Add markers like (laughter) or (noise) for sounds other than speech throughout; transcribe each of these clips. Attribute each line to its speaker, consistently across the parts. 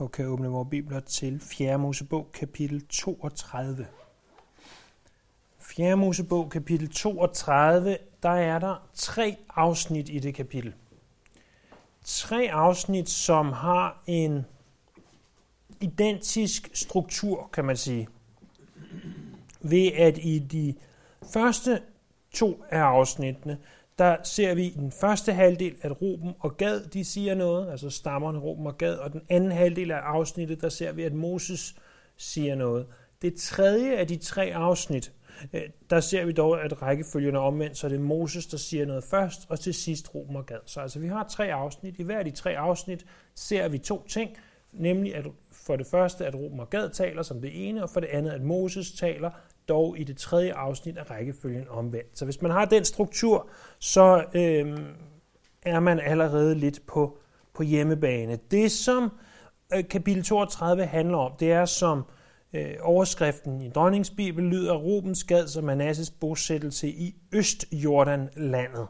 Speaker 1: og kan åbne vores bibler til 4. Mosebog kapitel 32. 4. Mosebog kapitel 32, der er der tre afsnit i det kapitel. Tre afsnit, som har en identisk struktur, kan man sige. Ved at i de første to af afsnittene, der ser vi i den første halvdel, at Ruben og Gad, de siger noget, altså stammerne Ruben og Gad, og den anden halvdel af afsnittet, der ser vi, at Moses siger noget. Det tredje af de tre afsnit, øh, der ser vi dog, at rækkefølgen er omvendt, så det er Moses, der siger noget først, og til sidst Ruben og Gad. Så altså, vi har tre afsnit. I hver af de tre afsnit ser vi to ting, nemlig at for det første, at Ruben og Gad taler som det ene, og for det andet, at Moses taler dog i det tredje afsnit af rækkefølgen omvendt. Så hvis man har den struktur, så øh, er man allerede lidt på, på hjemmebane. Det, som øh, kapitel 32 handler om, det er som øh, overskriften i dronningsbibel lyder Rubens gad som Manasses bosættelse i Østjordanlandet.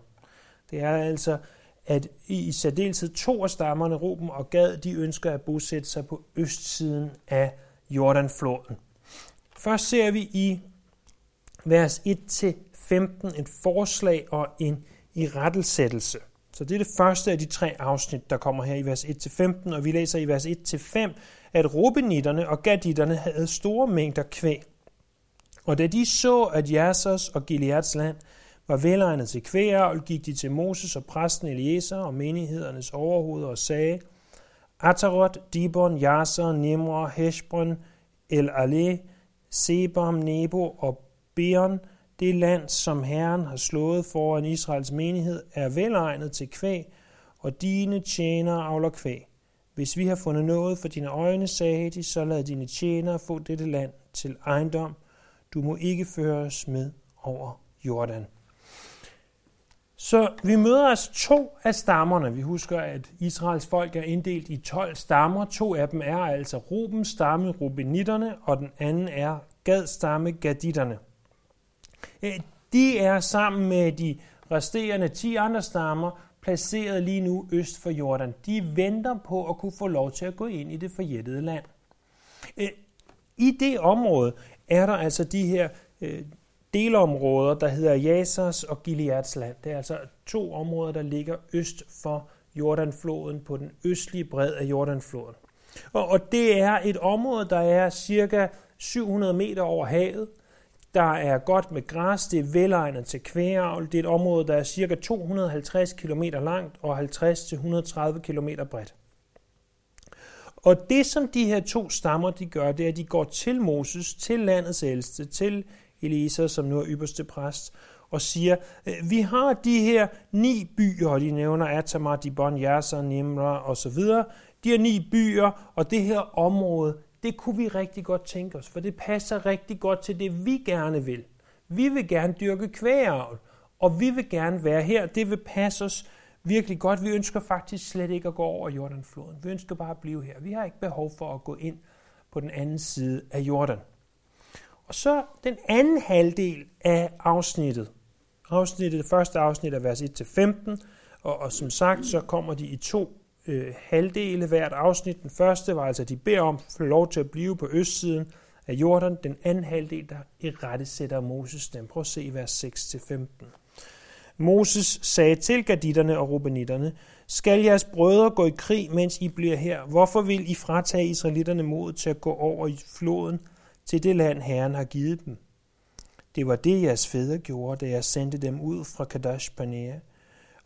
Speaker 1: Det er altså, at i særdeleshed to af stammerne, Ruben og Gad, de ønsker at bosætte sig på østsiden af Jordanfloden. Først ser vi i vers 1-15 et forslag og en irettelsættelse. Så det er det første af de tre afsnit, der kommer her i vers 1-15, og vi læser i vers 1-5, at Rubenitterne og Gaditterne havde store mængder kvæg. Og da de så, at Jasers og Gileads land var velegnet til kvægavl, gik de til Moses og præsten Eliezer og menighedernes overhoveder og sagde, Atarot, Dibon, Jaser, Nimra, Heshbron, El Ale, Sebam, Nebo og Beon, det land, som Herren har slået foran Israels menighed, er velegnet til kvæg, og dine tjenere avler kvæg. Hvis vi har fundet noget for dine øjne, sagde de, så lad dine tjenere få dette land til ejendom. Du må ikke føres med over Jordan. Så vi møder altså to af stammerne. Vi husker, at Israels folk er inddelt i 12 stammer. To af dem er altså Rubens stamme, Rubenitterne, og den anden er Gad stamme, Gaditterne. Øh, de er sammen med de resterende 10 andre stammer placeret lige nu øst for Jordan. De venter på at kunne få lov til at gå ind i det forjættede land. Øh, I det område er der altså de her øh, delområder, der hedder Jasers og Gileads land. Det er altså to områder, der ligger øst for Jordanfloden på den østlige bred af Jordanfloden. Og, og det er et område, der er cirka 700 meter over havet. Der er godt med græs, det er velegnet til kvægeavl. Det er et område, der er cirka 250 km langt og 50-130 km bredt. Og det, som de her to stammer de gør, det er, at de går til Moses, til landets ældste, til Elisa, som nu er ypperste præst, og siger, øh, vi har de her ni byer, og de nævner Atamar, Dibon, Yasser, Nimra osv. De her ni byer, og det her område, det kunne vi rigtig godt tænke os, for det passer rigtig godt til det, vi gerne vil. Vi vil gerne dyrke kvægeavl, og vi vil gerne være her. Det vil passe os virkelig godt. Vi ønsker faktisk slet ikke at gå over Jordanfloden. Vi ønsker bare at blive her. Vi har ikke behov for at gå ind på den anden side af Jordan. Og så den anden halvdel af afsnittet. Afsnittet, det første afsnit er vers 1-15, og, og som sagt, så kommer de i to øh, halvdele hvert afsnit. Den første var altså, at de beder om at få lov til at blive på østsiden af Jordan. Den anden halvdel, der i rette sætter Moses dem. Prøv at se vers 6-15. Moses sagde til gaditterne og rubenitterne, skal jeres brødre gå i krig, mens I bliver her? Hvorfor vil I fratage israelitterne mod til at gå over i floden til det land, Herren har givet dem? Det var det, jeres fædre gjorde, da jeg sendte dem ud fra Kadesh Barnea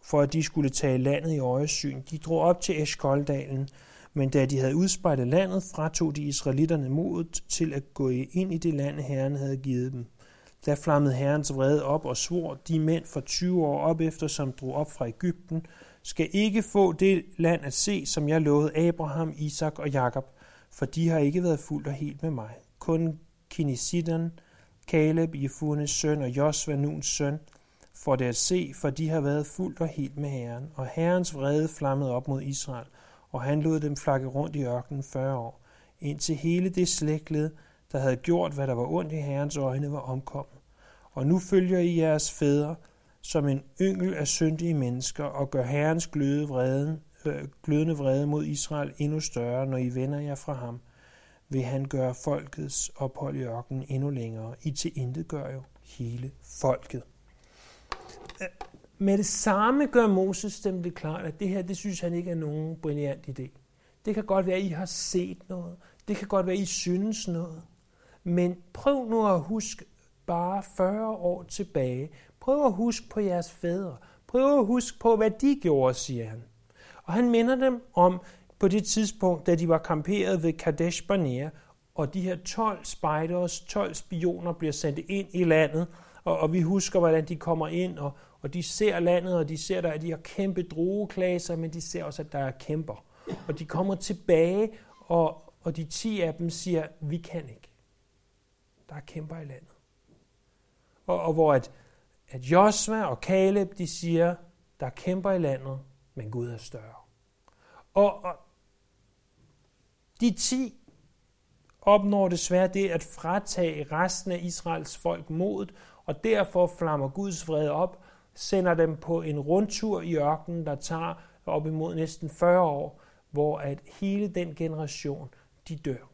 Speaker 1: for at de skulle tage landet i øjesyn. De drog op til Eskoldalen, men da de havde udspejlet landet, fratog de israelitterne modet til at gå ind i det land, Herren havde givet dem. Da flammede Herrens vrede op og svor, de mænd for 20 år op efter, som drog op fra Ægypten, skal ikke få det land at se, som jeg lovede Abraham, Isak og Jakob, for de har ikke været fuldt og helt med mig. Kun Kinesidan, Caleb, Jefunes søn og Josva, Nuns søn, for det at se, for de har været fuldt og helt med Herren, og Herrens vrede flammede op mod Israel, og han lod dem flakke rundt i ørkenen 40 år, indtil hele det slægtled, der havde gjort, hvad der var ondt i Herrens øjne, var omkommet. Og nu følger I jeres fædre som en yngel af syndige mennesker, og gør Herrens gløde vreden, øh, glødende vrede mod Israel endnu større, når I vender jer fra ham, vil han gøre folkets ophold i ørkenen endnu længere. I til intet gør jo hele folket. Med det samme gør Moses dem det klart, at det her, det synes han ikke er nogen brilliant idé. Det kan godt være, at I har set noget. Det kan godt være, at I synes noget. Men prøv nu at huske bare 40 år tilbage. Prøv at huske på jeres fædre. Prøv at huske på, hvad de gjorde, siger han. Og han minder dem om på det tidspunkt, da de var kamperet ved Kadesh Barnea, og de her 12 spiders, 12 spioner bliver sendt ind i landet, og, og vi husker, hvordan de kommer ind, og, og de ser landet, og de ser, der, at de har kæmpe drueklaser, men de ser også, at der er kæmper. Og de kommer tilbage, og, og de 10 af dem siger, vi kan ikke. Der er kæmper i landet. Og, og hvor at, at Josva og Caleb, de siger, der er kæmper i landet, men Gud er større. Og, og de 10 opnår desværre det at fratage resten af Israels folk modet, og derfor flammer Guds vrede op, sender dem på en rundtur i ørkenen, der tager op imod næsten 40 år, hvor at hele den generation, de dør.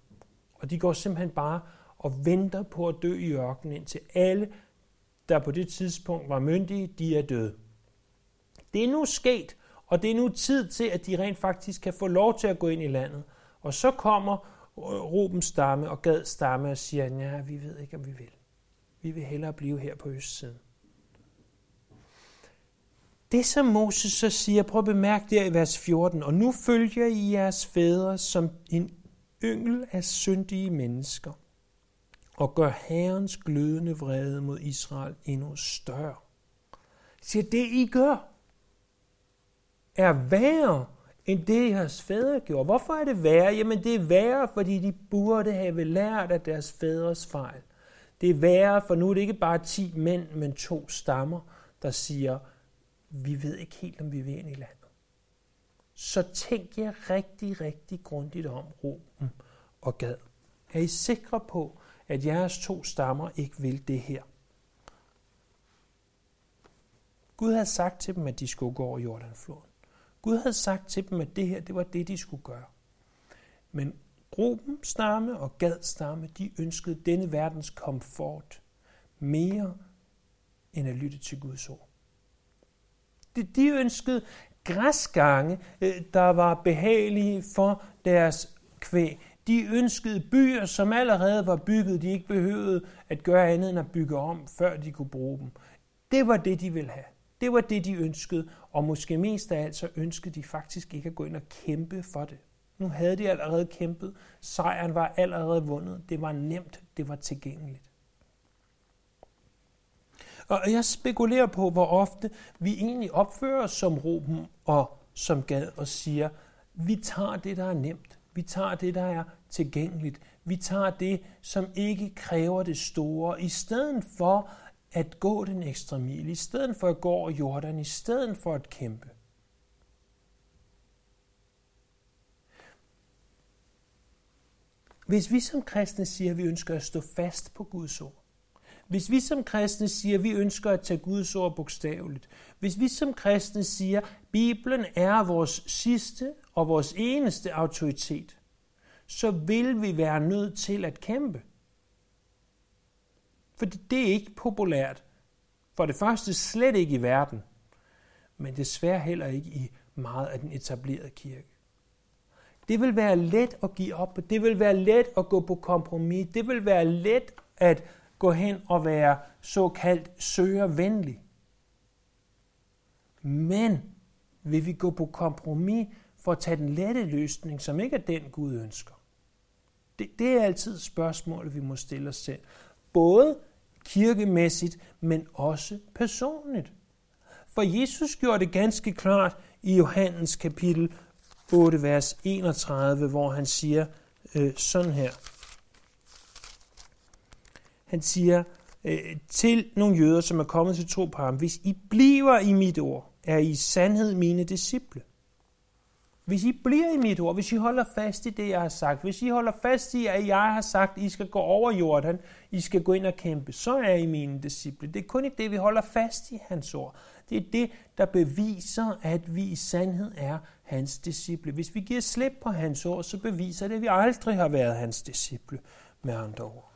Speaker 1: Og de går simpelthen bare og venter på at dø i ørkenen, indtil alle, der på det tidspunkt var myndige, de er døde. Det er nu sket, og det er nu tid til, at de rent faktisk kan få lov til at gå ind i landet. Og så kommer øh, Rubens stamme og Gad stamme og siger, ja, vi ved ikke, om vi vil. Vi vil hellere blive her på østsiden. Det, som Moses så siger, prøv at bemærke der i vers 14, og nu følger I jeres fædre som en yngel af syndige mennesker, og gør Herrens glødende vrede mod Israel endnu større. Så det, I gør, er værre end det, jeres fædre gjorde. Hvorfor er det værre? Jamen, det er værre, fordi de burde have lært af deres fædres fejl. Det er værre, for nu er det ikke bare 10 mænd, men to stammer, der siger, vi ved ikke helt, om vi vil ind i landet. Så tænk jer rigtig, rigtig grundigt om Ruben og Gad. Er I sikre på, at jeres to stammer ikke vil det her? Gud havde sagt til dem, at de skulle gå over Jordanfloden. Gud havde sagt til dem, at det her, det var det, de skulle gøre. Men Ruben stamme og Gad stamme, de ønskede denne verdens komfort mere end at lytte til Guds ord. De, de ønskede græsgange, øh, der var behagelige for deres kvæg. De ønskede byer, som allerede var bygget, de ikke behøvede at gøre andet end at bygge om, før de kunne bruge dem. Det var det, de ville have. Det var det, de ønskede, og måske mest af alt så ønskede de faktisk ikke at gå ind og kæmpe for det. Nu havde de allerede kæmpet. Sejren var allerede vundet. Det var nemt. Det var tilgængeligt. Og jeg spekulerer på, hvor ofte vi egentlig opfører os som Ruben og som Gad og siger, vi tager det, der er nemt. Vi tager det, der er tilgængeligt. Vi tager det, som ikke kræver det store, i stedet for at gå den ekstra mil, i stedet for at gå over Jordan, i stedet for at kæmpe. Hvis vi som kristne siger, at vi ønsker at stå fast på Guds ord, hvis vi som kristne siger, at vi ønsker at tage Guds ord bogstaveligt, hvis vi som kristne siger, at Bibelen er vores sidste og vores eneste autoritet, så vil vi være nødt til at kæmpe. For det er ikke populært. For det første slet ikke i verden, men desværre heller ikke i meget af den etablerede kirke. Det vil være let at give op, det vil være let at gå på kompromis, det vil være let at gå hen og være såkaldt søgervenlig. Men vil vi gå på kompromis for at tage den lette løsning, som ikke er den Gud ønsker? Det, det er altid et spørgsmål, vi må stille os selv. Både kirkemæssigt, men også personligt. For Jesus gjorde det ganske klart i Johannes kapitel 8, vers 31, hvor han siger øh, sådan her. Han siger øh, til nogle jøder, som er kommet til tro på ham, hvis I bliver i mit ord, er I i sandhed mine disciple. Hvis I bliver i mit ord, hvis I holder fast i det, jeg har sagt, hvis I holder fast i, at jeg har sagt, at I skal gå over Jordan, I skal gå ind og kæmpe, så er I mine disciple. Det er kun i det, vi holder fast i hans ord. Det er det, der beviser, at vi i sandhed er hans disciple. Hvis vi giver slip på hans ord, så beviser det, at vi aldrig har været hans disciple, med andre ord.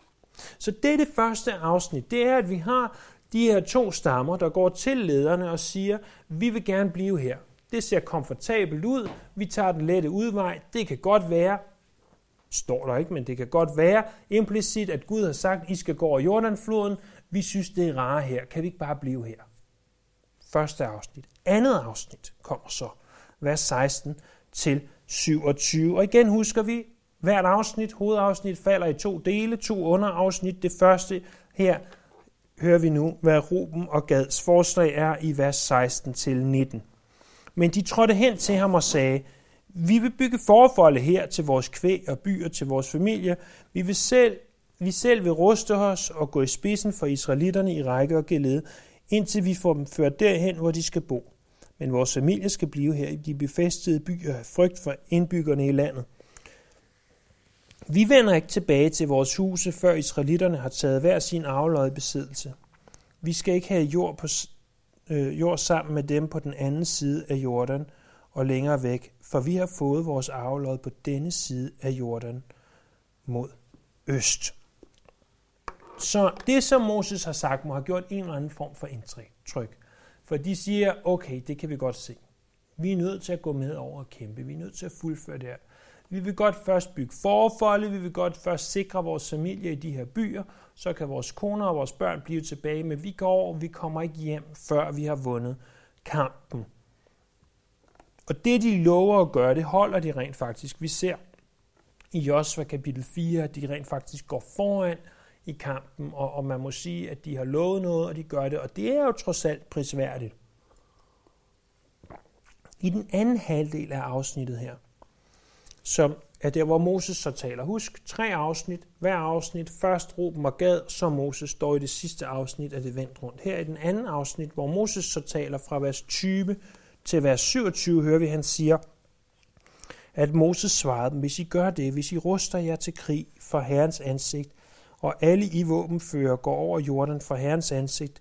Speaker 1: Så det er det første afsnit. Det er, at vi har de her to stammer, der går til lederne og siger, vi vil gerne blive her. Det ser komfortabelt ud. Vi tager den lette udvej. Det kan godt være, står der ikke, men det kan godt være implicit, at Gud har sagt, I skal gå over Jordanfloden. Vi synes, det er rare her. Kan vi ikke bare blive her? Første afsnit. Andet afsnit kommer så, vers 16 til 27. Og igen husker vi, hvert afsnit, hovedafsnit, falder i to dele, to underafsnit. Det første her hører vi nu, hvad Ruben og Gads forslag er i vers 16 til 19. Men de trådte hen til ham og sagde, vi vil bygge forfolde her til vores kvæg og byer til vores familie. Vi vil selv, vi selv vil ruste os og gå i spidsen for israelitterne i række og gelede, indtil vi får dem ført derhen, hvor de skal bo. Men vores familie skal blive her i de befæstede byer af frygt for indbyggerne i landet. Vi vender ikke tilbage til vores huse, før israelitterne har taget hver sin afløjet besiddelse. Vi skal ikke have jord på øh, jord sammen med dem på den anden side af Jordan og længere væk, for vi har fået vores arvelod på denne side af Jordan mod øst. Så det, som Moses har sagt, må have gjort en eller anden form for indtryk. For de siger, okay, det kan vi godt se. Vi er nødt til at gå med over og kæmpe. Vi er nødt til at fuldføre det her. Vi vil godt først bygge forfolde, vi vil godt først sikre vores familie i de her byer, så kan vores koner og vores børn blive tilbage, men vi går, vi kommer ikke hjem, før vi har vundet kampen. Og det, de lover at gøre, det holder de rent faktisk. Vi ser i Josva kapitel 4, at de rent faktisk går foran i kampen, og, og man må sige, at de har lovet noget, og de gør det, og det er jo trods alt prisværdigt. I den anden halvdel af afsnittet her, som er der, hvor Moses så taler. Husk, tre afsnit. Hver afsnit, først Ruben og Gad, så Moses står i det sidste afsnit af det vendt rundt. Her i den anden afsnit, hvor Moses så taler fra vers 20 til vers 27, hører vi, han siger, at Moses svarede dem, hvis I gør det, hvis I ruster jer til krig for Herrens ansigt, og alle I våbenfører går over Jordan for Herrens ansigt,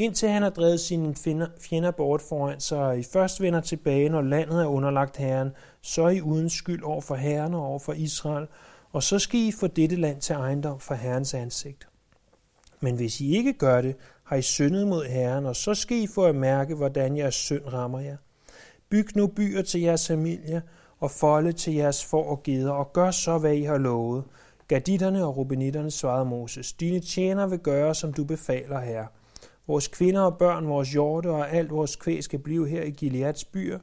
Speaker 1: indtil han har drevet sine fjender bort foran sig, og I først vender tilbage, når landet er underlagt Herren, så er I uden skyld over for Herren og over for Israel, og så skal I få dette land til ejendom for Herrens ansigt. Men hvis I ikke gør det, har I syndet mod Herren, og så skal I få at mærke, hvordan jeres synd rammer jer. Byg nu byer til jeres familie, og folde til jeres for og geder, og gør så, hvad I har lovet. Gaditterne og rubenitterne svarede Moses, dine tjener vil gøre, som du befaler, herre. Vores kvinder og børn, vores hjorte og alt vores kvæg skal blive her i Gileads byer,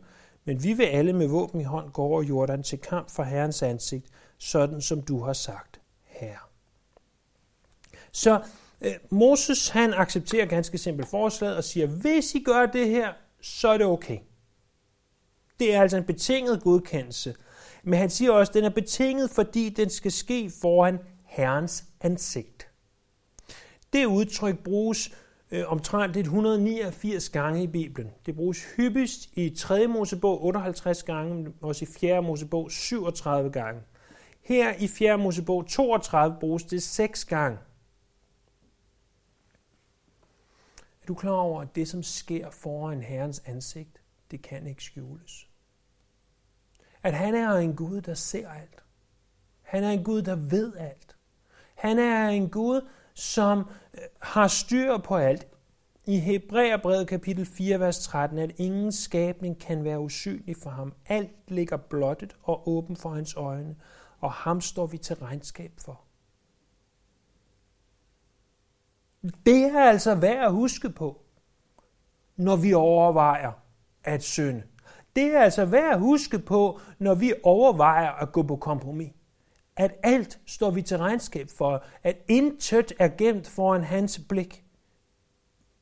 Speaker 1: men vi vil alle med våben i hånd gå over Jordan til kamp for Herrens ansigt, sådan som du har sagt, Herre. Så øh, Moses han accepterer ganske simpelt forslaget og siger, hvis I gør det her, så er det okay. Det er altså en betinget godkendelse. Men han siger også, at den er betinget, fordi den skal ske foran Herrens ansigt. Det udtryk bruges øh, omtrent 189 gange i Bibelen. Det bruges hyppigst i 3. Mosebog 58 gange, men også i 4. Mosebog 37 gange. Her i 4. Mosebog 32 bruges det 6 gange. Er du klar over, at det, som sker foran Herrens ansigt, det kan ikke skjules? At han er en Gud, der ser alt. Han er en Gud, der ved alt. Han er en Gud, som øh, har styr på alt. I Hebræerbrevet kapitel 4, vers 13, at ingen skabning kan være usynlig for ham. Alt ligger blottet og åben for hans øjne, og ham står vi til regnskab for. Det er altså værd at huske på, når vi overvejer at synde. Det er altså værd at huske på, når vi overvejer at gå på kompromis at alt står vi til regnskab for, at intet er gemt foran hans blik.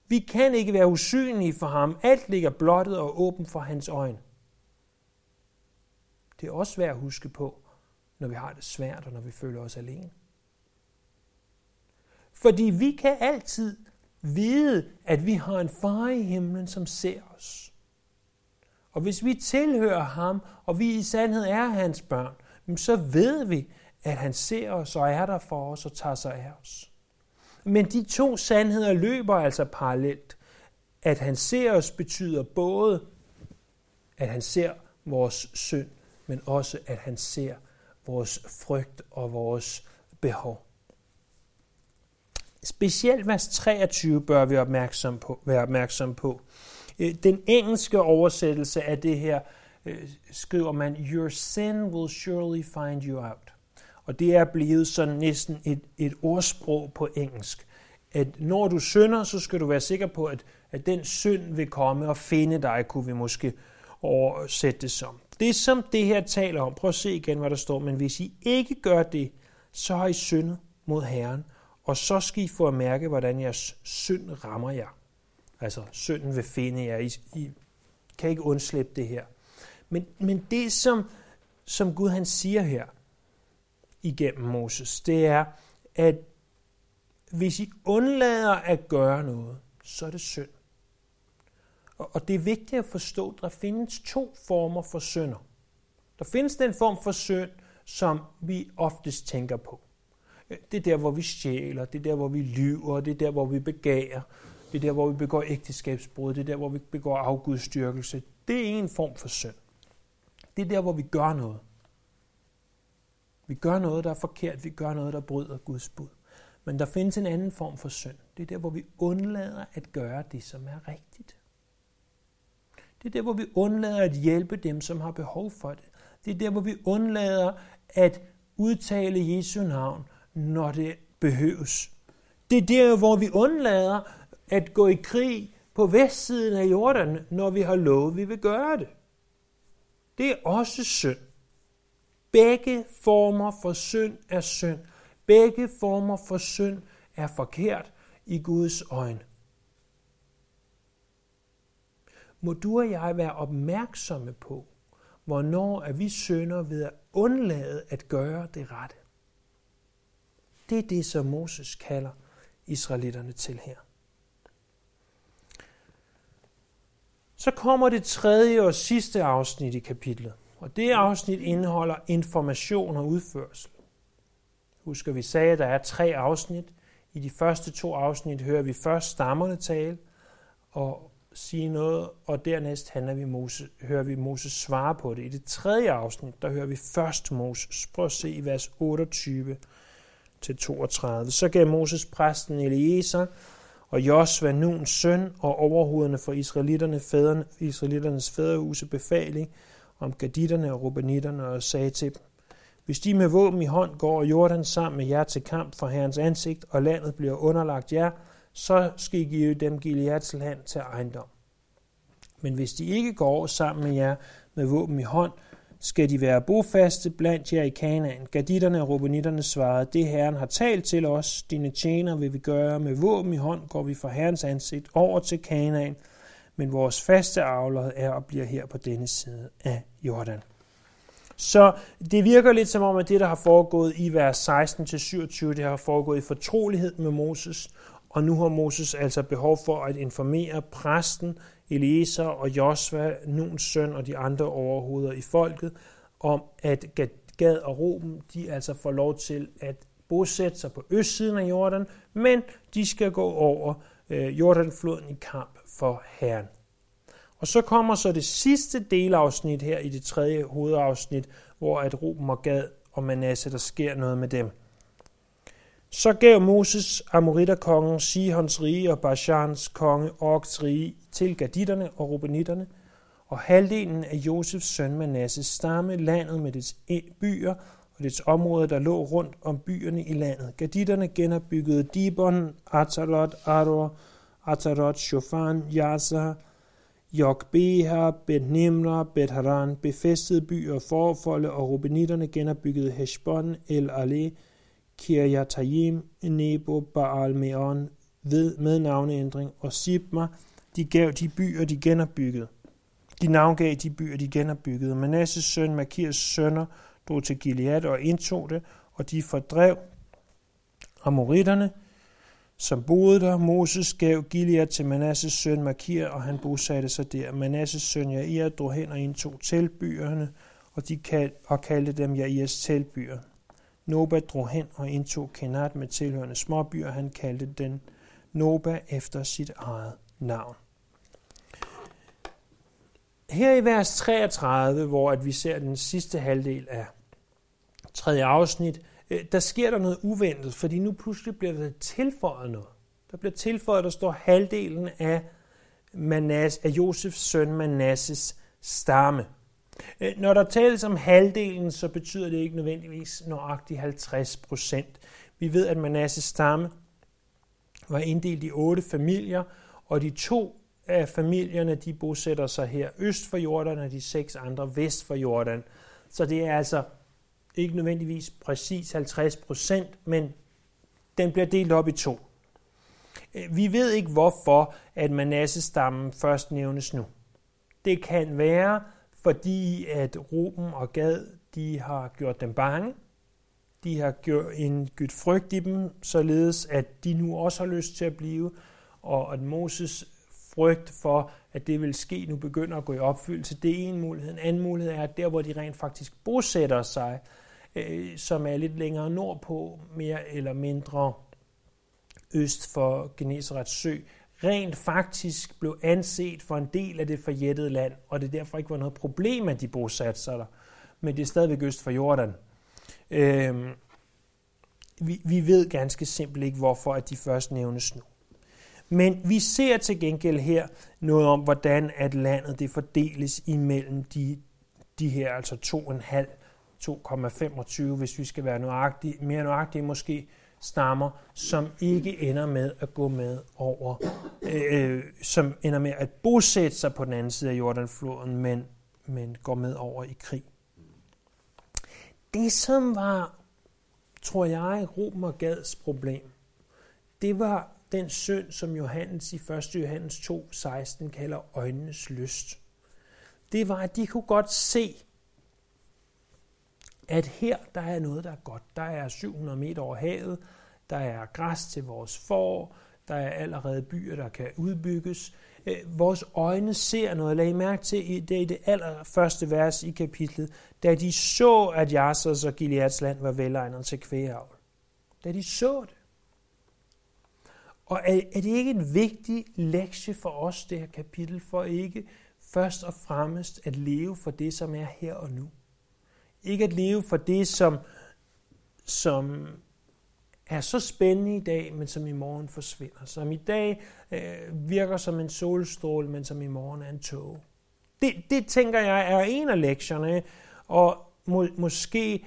Speaker 1: Vi kan ikke være usynlige for ham. Alt ligger blottet og åbent for hans øjne. Det er også værd at huske på, når vi har det svært og når vi føler os alene. Fordi vi kan altid vide, at vi har en far i himlen, som ser os. Og hvis vi tilhører ham, og vi i sandhed er hans børn, så ved vi, at han ser os og er der for os og tager sig af os. Men de to sandheder løber altså parallelt. At han ser os betyder både, at han ser vores synd, men også at han ser vores frygt og vores behov. Specielt vers 23 bør vi opmærksom på, være opmærksom på. Øh, den engelske oversættelse af det her øh, skriver man, Your sin will surely find you out. Og det er blevet sådan næsten et, et ordsprog på engelsk. At når du synder, så skal du være sikker på, at, at den synd vil komme og finde dig, kunne vi måske oversætte det som. Det er som det her taler om. Prøv at se igen, hvad der står. Men hvis I ikke gør det, så har I syndet mod Herren, og så skal I få at mærke, hvordan jeres synd rammer jer. Altså, synden vil finde jer. I, I kan ikke undslippe det her. Men, men det, som, som Gud han siger her igennem Moses, det er, at hvis I undlader at gøre noget, så er det synd. Og det er vigtigt at forstå, at der findes to former for synder. Der findes den form for synd, som vi oftest tænker på. Det er der, hvor vi stjæler, det er der, hvor vi lyver, det er der, hvor vi begærer, det er der, hvor vi begår ægteskabsbrud, det er der, hvor vi begår afgudstyrkelse. Det er en form for synd. Det er der, hvor vi gør noget. Vi gør noget, der er forkert, vi gør noget, der bryder Guds bud. Men der findes en anden form for synd. Det er der, hvor vi undlader at gøre det, som er rigtigt. Det er der, hvor vi undlader at hjælpe dem, som har behov for det. Det er der, hvor vi undlader at udtale Jesu navn, når det behøves. Det er der, hvor vi undlader at gå i krig på vestsiden af Jordan, når vi har lovet, at vi vil gøre det. Det er også synd. Begge former for synd er synd. Begge former for synd er forkert i Guds øjne. Må du og jeg være opmærksomme på, hvornår er vi synder ved at undlade at gøre det rette. Det er det, som Moses kalder israelitterne til her. Så kommer det tredje og sidste afsnit i kapitlet, og det afsnit indeholder information og udførsel. Husker vi sagde, at der er tre afsnit. I de første to afsnit hører vi først stammerne tale og sige noget, og dernæst handler vi Moses, hører vi Moses svare på det. I det tredje afsnit, der hører vi først Moses. Prøv at se i vers 28 til 32. Så gav Moses præsten Eliezer og Josva, Nuns søn og overhovederne for israelitterne, fædrene, israelitternes fædrehuse befaling om gaditterne og rubanitterne og sagde til dem, hvis de med våben i hånd går Jordan sammen med jer til kamp for Herrens ansigt, og landet bliver underlagt jer, så skal I give dem Gileads land til ejendom. Men hvis de ikke går sammen med jer med våben i hånd, skal de være bofaste blandt jer i Kanaan. Gaditterne og Rubenitterne svarede, det Herren har talt til os, dine tjener vil vi gøre, med våben i hånd går vi fra Herrens ansigt over til Kanaan, men vores faste avler er og bliver her på denne side af Jordan. Så det virker lidt som om, at det, der har foregået i vers 16-27, det har foregået i fortrolighed med Moses, og nu har Moses altså behov for at informere præsten, Eliezer og Josva, Nuns søn og de andre overhoveder i folket, om at Gad og Ruben, de altså får lov til at bosætte sig på østsiden af Jordan, men de skal gå over øh, Jordanfloden i kamp for Herren. Og så kommer så det sidste delafsnit her i det tredje hovedafsnit, hvor at Ruben og Gad og Manasse, der sker noget med dem. Så gav Moses Amoriterkongen Sihons rige og Bashans konge Orks rige til Gaditterne og Rubenitterne, og halvdelen af Josefs søn Manasses stamme landet med dets e- byer og dets områder, der lå rundt om byerne i landet. Gaditterne genopbyggede Dibon, Atalot, Aror, Atarot, Shofan, Yasa, Jokbeha, Bet Nimra, Bet Haran, befæstede byer, forfolde og rubenitterne genopbyggede Heshbon, El Ale, Kirjatayim, Nebo, Baal Meon ved med navneændring, og Sibma, de gav de byer, de genopbyggede. De navngav de byer, de genopbyggede. Manasses søn, Makirs sønner, drog til Gilead og indtog det, og de fordrev amoritterne, som boede der. Moses gav Gilead til Manasses søn Makir, og han bosatte sig der. Manasses søn Jair drog hen og indtog teltbyerne, og, de kald, og kaldte dem Jairs teltbyer. Noba drog hen og indtog Kenat med tilhørende småbyer, han kaldte den Noba efter sit eget navn. Her i vers 33, hvor at vi ser den sidste halvdel af tredje afsnit, Øh, der sker der noget uventet, fordi nu pludselig bliver der tilføjet noget. Der bliver tilføjet, der står halvdelen af, Manas, af Josefs søn Manasses stamme. Øh, når der tales om halvdelen, så betyder det ikke nødvendigvis nøjagtigt 50 procent. Vi ved, at Manasses stamme var inddelt i otte familier, og de to af familierne, de bosætter sig her øst for Jordan, og de seks andre vest for Jordan. Så det er altså ikke nødvendigvis præcis 50 procent, men den bliver delt op i to. Øh, vi ved ikke, hvorfor at Manasse-stammen først nævnes nu. Det kan være, fordi at Ruben og Gad de har gjort dem bange. De har gjort en gyt frygt i dem, således at de nu også har lyst til at blive, og at Moses frygt for, at det vil ske, nu begynder at gå i opfyldelse. Det er en mulighed. En anden mulighed er, at der, hvor de rent faktisk bosætter sig, øh, som er lidt længere nordpå, mere eller mindre øst for Genesarets sø, rent faktisk blev anset for en del af det forjættede land, og det derfor ikke var noget problem, at de bosatte sig der. Men det er stadigvæk øst for Jordan. Øh, vi, vi ved ganske simpelt ikke, hvorfor at de først nævnes nu. Men vi ser til gengæld her noget om, hvordan at landet det fordeles imellem de, de her altså 2,5 2,25, hvis vi skal være nøjagtige, mere nøjagtige måske, stammer, som ikke ender med at gå med over, øh, øh, som ender med at bosætte sig på den anden side af Jordanfloden, men, men går med over i krig. Det, som var, tror jeg, Ruben og Gads problem, det var den synd, som Johannes i 1. Johannes 2, 16 kalder øjnenes lyst. Det var, at de kunne godt se, at her der er noget, der er godt. Der er 700 meter over havet, der er græs til vores får, der er allerede byer, der kan udbygges. Øh, vores øjne ser noget. Lag mærke til, det er i det allerførste vers i kapitlet, da de så, at Jassers og Gileads land var velegnet til kvægeavl. Da de så det. Og er, er det ikke en vigtig lektie for os, det her kapitel, for ikke først og fremmest at leve for det, som er her og nu? Ikke at leve for det, som, som er så spændende i dag, men som i morgen forsvinder. Som i dag øh, virker som en solstråle, men som i morgen er en tog. Det, det tænker jeg er en af lektionerne, og må, måske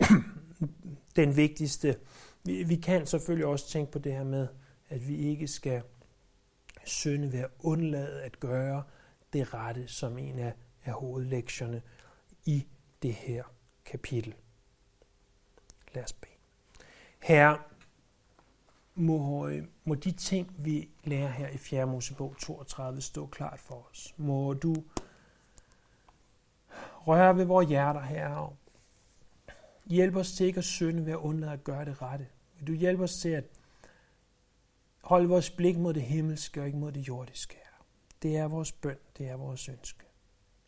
Speaker 1: (clears throat) den vigtigste. Vi, vi kan selvfølgelig også tænke på det her med, at vi ikke skal synde ved at undlade at gøre det rette som en af, af hovedlektionerne i det her kapitel. Lad os bede. Herre, må, øh, må de ting, vi lærer her i 4. Mosebog 32, stå klart for os. Må du røre ved vores hjerter, Herre. Hjælp os til ikke at synde ved at undlade at gøre det rette. Vil du hjælpe os til at holde vores blik mod det himmelske og ikke mod det jordiske. Det er vores bøn, det er vores ønske.